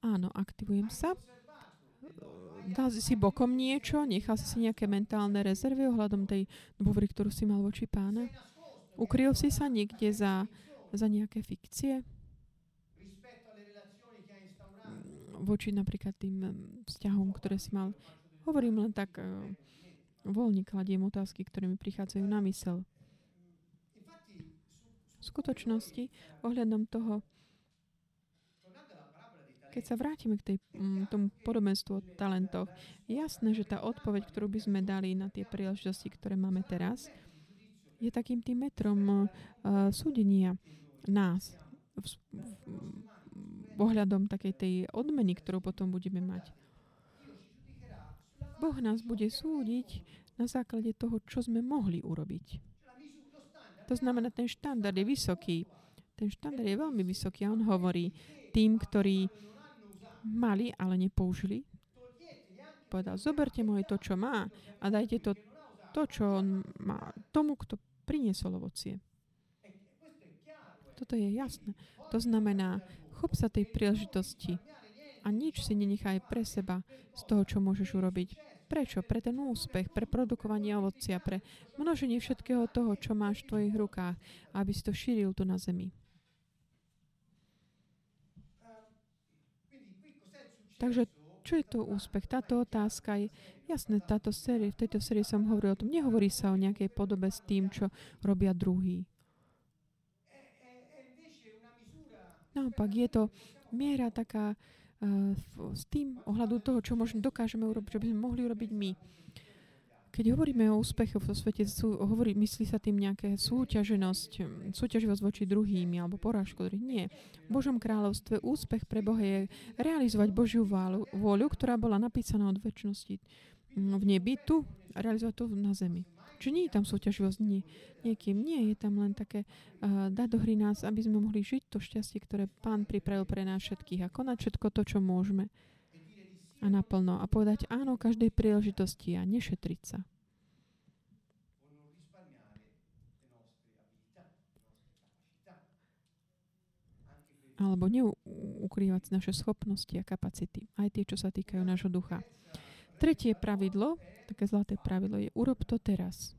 A: Áno, aktivujem sa. Dal si bokom niečo, nechal si si nejaké mentálne rezervy ohľadom tej dôvery, ktorú si mal voči pána. Ukryl si sa niekde za, za nejaké fikcie? voči napríklad tým vzťahom, ktoré si mal. Hovorím len tak, uh, voľne kladiem otázky, ktoré mi prichádzajú na mysel. V skutočnosti, ohľadom toho, keď sa vrátime k tej, um, tomu podobenstvu o talentoch, je jasné, že tá odpoveď, ktorú by sme dali na tie príležitosti, ktoré máme teraz, je takým tým metrom uh, súdenia nás v, v, ohľadom takej tej odmeny, ktorú potom budeme mať. Boh nás bude súdiť na základe toho, čo sme mohli urobiť. To znamená, ten štandard je vysoký. Ten štandard je veľmi vysoký a on hovorí tým, ktorí mali, ale nepoužili, povedal, zoberte moje to, čo má a dajte to, to čo on má, tomu, kto priniesol ovocie. Toto je jasné. To znamená, chop sa tej príležitosti a nič si nenechaj pre seba z toho, čo môžeš urobiť. Prečo? Pre ten úspech, pre produkovanie ovocia, pre množenie všetkého toho, čo máš v tvojich rukách, aby si to šíril tu na zemi. Takže čo je to úspech? Táto otázka je, jasné, táto série, v tejto sérii som hovoril o tom, nehovorí sa o nejakej podobe s tým, čo robia druhí. Naopak, je to miera taká s tým ohľadu toho, čo možno dokážeme urobiť, čo by sme mohli urobiť my. Keď hovoríme o úspechu vo svete, sú, hovorí, myslí sa tým nejaké súťaženosť, súťaživosť voči druhým alebo porážku druhých. Nie. V Božom kráľovstve úspech pre Boha je realizovať Božiu vôľu, ktorá bola napísaná od väčšnosti v nebi, tu, realizovať to na zemi. Čiže nie je tam súťaživosť nie, niekým, nie, je tam len také uh, dať do hry nás, aby sme mohli žiť to šťastie, ktoré Pán pripravil pre nás všetkých a konať všetko to, čo môžeme a naplno a povedať áno každej príležitosti a nešetriť sa. Alebo neukrývať naše schopnosti a kapacity, aj tie, čo sa týkajú nášho ducha. Tretie pravidlo, také zlaté pravidlo je urob to teraz.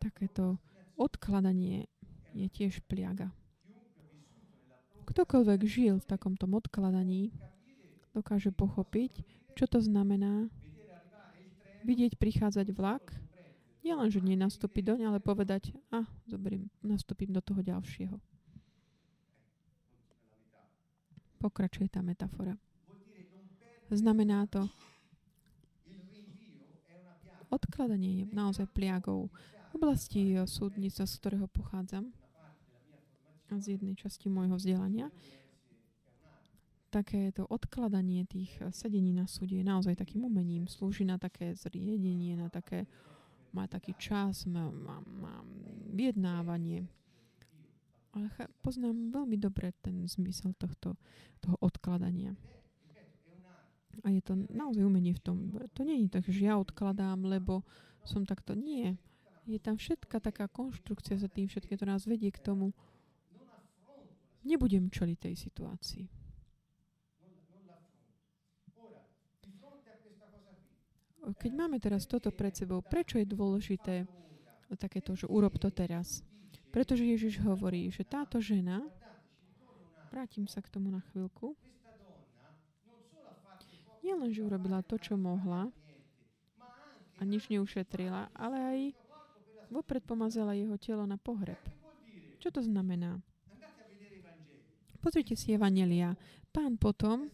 A: Takéto odkladanie je tiež pliaga. Ktokoľvek žil v takomto odkladaní, dokáže pochopiť, čo to znamená vidieť prichádzať vlak, nielen, že nenastúpiť doň, ale povedať, a, ah, zoberiem, nastúpim do toho ďalšieho. Pokračuje tá metafora. Znamená to, odkladanie je naozaj pliagou v oblasti súdnica, z ktorého pochádzam, a z jednej časti môjho vzdelania, takéto odkladanie tých eh, sedení na súde je naozaj takým umením. Slúži na také zriedenie, na také, má taký čas, má, má, má vyjednávanie. Ale poznám veľmi dobre ten zmysel tohto, toho odkladania. A je to naozaj umenie v tom. To nie je tak, že ja odkladám, lebo som takto. Nie. Je tam všetka taká konštrukcia za tým, všetko to nás vedie k tomu. Nebudem čeliť tej situácii. keď máme teraz toto pred sebou, prečo je dôležité takéto, že urob to teraz? Pretože Ježiš hovorí, že táto žena, vrátim sa k tomu na chvíľku, nielen, že urobila to, čo mohla a nič neušetrila, ale aj vopred pomazala jeho telo na pohreb. Čo to znamená? Pozrite si Evangelia. Pán potom,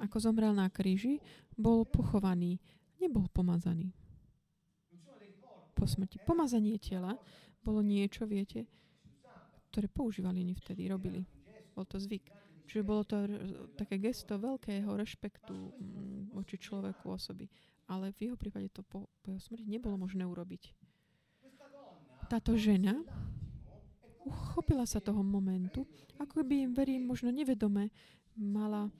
A: ako zomrel na kríži, bol pochovaný nebol pomazaný. Po smrti. Pomazanie tela bolo niečo, viete, ktoré používali oni vtedy, robili. Bol to zvyk. Čiže bolo to také gesto veľkého rešpektu mm, voči človeku, osoby. Ale v jeho prípade to po, po jeho smrti nebolo možné urobiť. Táto žena uchopila sa toho momentu, ako by verím, možno nevedome mala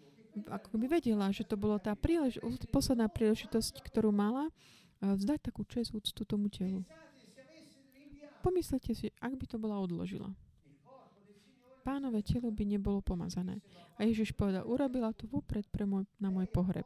A: ako by vedela, že to bola tá prílež- posledná príležitosť, ktorú mala, vzdať takú čest úctu tomu telu. Pomyslete si, ak by to bola odložila. Pánové telo by nebolo pomazané. A Ježiš povedal, urobila to vopred pre môj, na môj pohreb.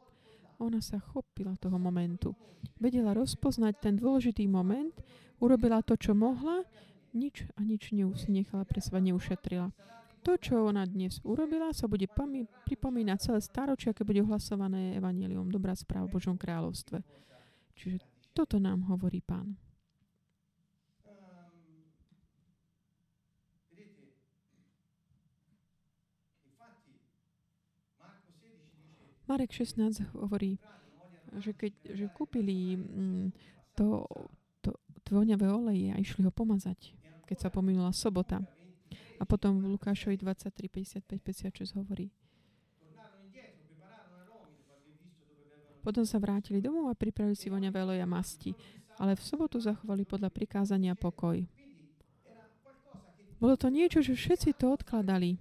A: Ona sa chopila toho momentu. Vedela rozpoznať ten dôležitý moment, urobila to, čo mohla, nič a nič nechala pre seba neušetrila. To, čo ona dnes urobila, sa bude pami- pripomínať celé staročia, keď bude ohlasované Evangelium, dobrá správa v Božom kráľovstve. Čiže toto nám hovorí pán. Marek 16 hovorí, že keď že kúpili mm, to, to, to voňavé oleje a išli ho pomazať, keď sa pominula sobota, a potom v Lukášovi 23, 55, 56 hovorí. Potom sa vrátili domov a pripravili si voňavé a masti. ale v sobotu zachovali podľa prikázania pokoj. Bolo to niečo, že všetci to odkladali.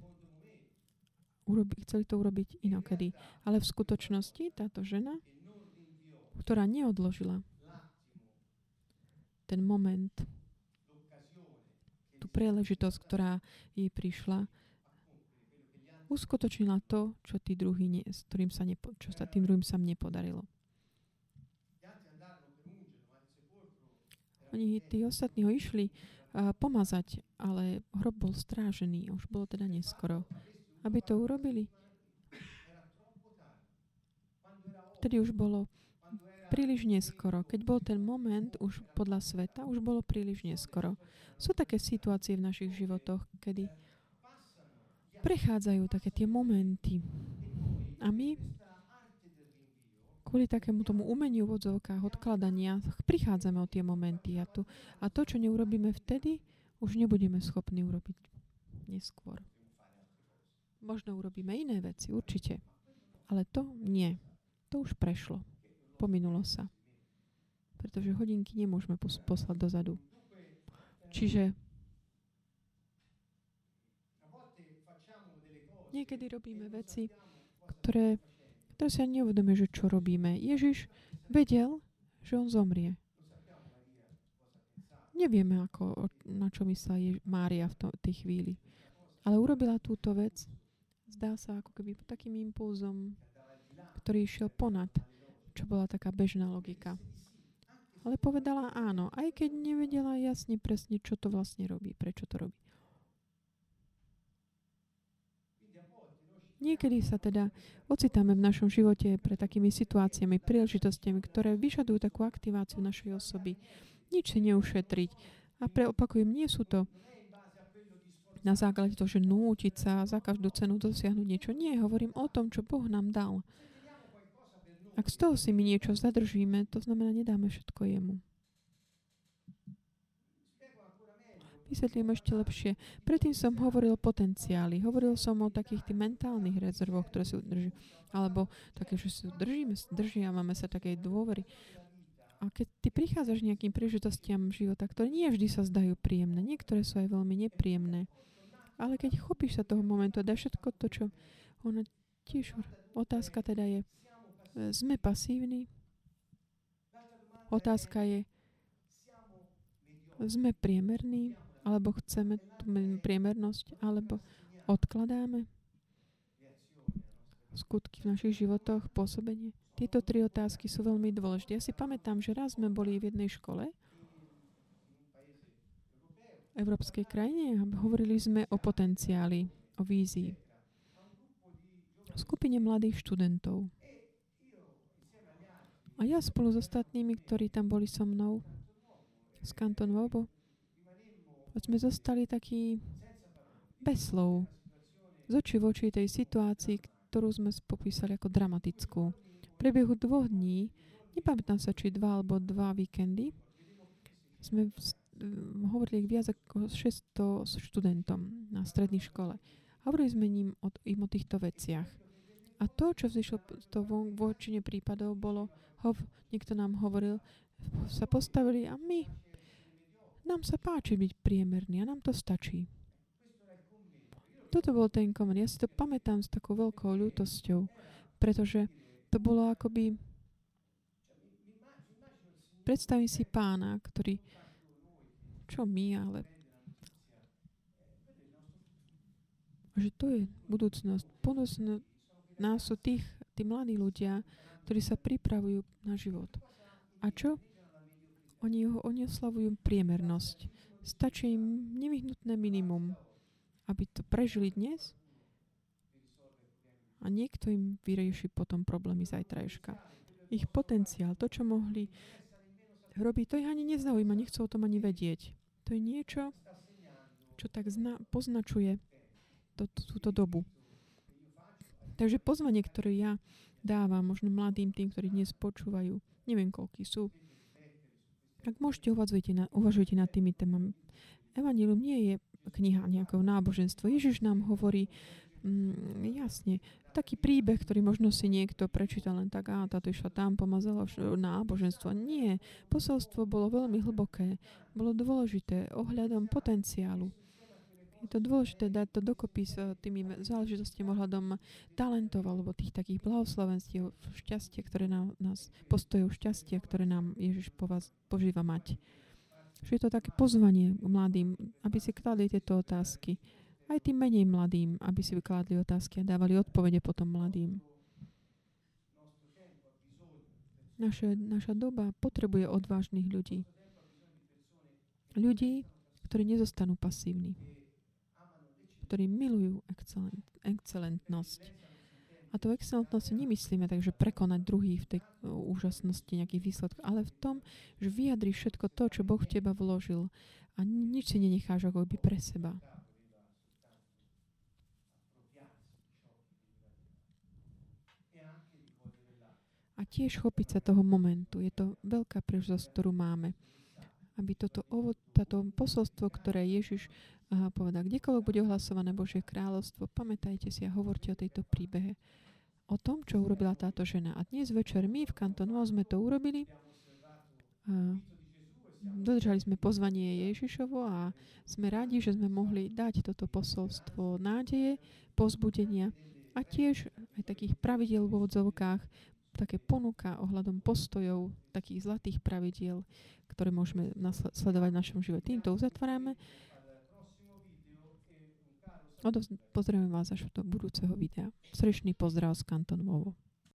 A: Urobi, chceli to urobiť inokedy. Ale v skutočnosti táto žena, ktorá neodložila ten moment, tú príležitosť, ktorá jej prišla, uskutočnila to, čo, tí druhý ne, s ktorým sa nepo, čo sa tým druhým sa nepodarilo. Oni, tí ostatní ho išli uh, pomazať, ale hrob bol strážený. Už bolo teda neskoro. Aby to urobili. Vtedy už bolo príliš neskoro. Keď bol ten moment už podľa sveta, už bolo príliš neskoro. Sú také situácie v našich životoch, kedy prechádzajú také tie momenty. A my kvôli takému tomu umeniu v odkladania prichádzame o tie momenty. A, tu, a to, čo neurobíme vtedy, už nebudeme schopní urobiť neskôr. Možno urobíme iné veci, určite. Ale to nie. To už prešlo pominulo sa. Pretože hodinky nemôžeme pos- poslať dozadu. Čiže niekedy robíme veci, ktoré, ktoré sa neuvedome, že čo robíme. Ježiš vedel, že on zomrie. Nevieme, ako, na čo myslela Mária v tej chvíli. Ale urobila túto vec, zdá sa, ako keby takým impulzom, ktorý išiel ponad čo bola taká bežná logika. Ale povedala áno, aj keď nevedela jasne presne, čo to vlastne robí, prečo to robí. Niekedy sa teda ocitáme v našom živote pre takými situáciami, príležitostiami, ktoré vyžadujú takú aktiváciu našej osoby. Nič si neušetriť. A preopakujem, nie sú to na základe toho, že nútiť sa za každú cenu dosiahnuť niečo. Nie, hovorím o tom, čo Boh nám dal. Ak z toho si my niečo zadržíme, to znamená, nedáme všetko jemu. Vysvetlím ešte lepšie. Predtým som hovoril o potenciáli. Hovoril som o takých tých mentálnych rezervoch, ktoré si udrží. Alebo také, že si držíme, držiavame sa takej dôvery. A keď ty prichádzaš nejakým príležitostiam života, ktoré nie vždy sa zdajú príjemné, niektoré sú aj veľmi nepríjemné, ale keď chopíš sa toho momentu a dáš všetko to, čo ona tiež otázka teda je, sme pasívni. Otázka je, sme priemerní, alebo chceme tú priemernosť, alebo odkladáme skutky v našich životoch, pôsobenie. Tieto tri otázky sú veľmi dôležité. Ja si pamätám, že raz sme boli v jednej škole európskej krajine a hovorili sme o potenciáli, o vízii. V skupine mladých študentov. A ja spolu s ostatnými, ktorí tam boli so mnou z Kanton Vobo, sme zostali takí bez slov, z očí v oči tej situácii, ktorú sme popísali ako dramatickú. V priebehu dvoch dní, nepamätám sa, či dva alebo dva víkendy, sme hovorili viac ako 600 študentom na strednej škole. Hovorili sme im o, im o týchto veciach. A to, čo vzýšlo to vo väčšine prípadov, bolo hov, niekto nám hovoril, sa postavili a my, nám sa páči byť priemerný a nám to stačí. Toto bol ten koment. Ja si to pamätám s takou veľkou ľútosťou, pretože to bolo akoby... Predstavím si pána, ktorý... Čo my, ale... Že to je budúcnosť. Budúcnosť nás sú tých, tí mladí ľudia, ktorí sa pripravujú na život. A čo? Oni, ho, oni oslavujú priemernosť. Stačí im nevyhnutné minimum, aby to prežili dnes a niekto im vyrieši potom problémy zajtrajška. Ich potenciál, to, čo mohli robiť, to ich ani nezaujíma, nechcú o tom ani vedieť. To je niečo, čo tak zna, poznačuje to, túto dobu. Takže pozvanie, ktoré ja dávam možno mladým tým, ktorí dnes počúvajú. Neviem, koľký sú. Ak môžete, uvažujte, na, uvažujte nad tými témami. Evangelium nie je kniha nejakého náboženstva. Ježiš nám hovorí Mm, jasne. Taký príbeh, ktorý možno si niekto prečíta len tak, a táto išla tam, pomazala náboženstvo. Nie. Posolstvo bolo veľmi hlboké. Bolo dôležité ohľadom potenciálu. Je to dôležité dať to dokopy s tými záležitostiami ohľadom talentov alebo tých takých blahoslovenstiev, šťastie, ktoré nám, nás, postojov šťastia, ktoré nám Ježiš po vás požíva mať. Že je to také pozvanie mladým, aby si kladli tieto otázky. Aj tým menej mladým, aby si vykladli otázky a dávali odpovede potom mladým. Naše, naša doba potrebuje odvážnych ľudí. Ľudí, ktorí nezostanú pasívni ktorí milujú excelent, excelentnosť. A to excelentnosť nemyslíme takže prekonať druhý v tej úžasnosti nejakých výsledkov, ale v tom, že vyjadri všetko to, čo Boh v teba vložil a nič si nenecháš ako by pre seba. Tiež chopiť sa toho momentu. Je to veľká príležitosť, ktorú máme. Aby toto, ovo, táto posolstvo, ktoré Ježiš a povedal, kdekoľvek bude ohlasované Božie kráľovstvo, pamätajte si a hovorte o tejto príbehe. O tom, čo urobila táto žena. A dnes večer my v kantonovo sme to urobili. A dodržali sme pozvanie Ježišovo a sme radi, že sme mohli dať toto posolstvo nádeje, pozbudenia a tiež aj takých pravidel v odzovkách, také ponuka ohľadom postojov, takých zlatých pravidiel, ktoré môžeme sledovať v našom živote. Týmto uzatvárame. Pozrieme vás až do budúceho videa. Srečný pozdrav z Kanton Vovo.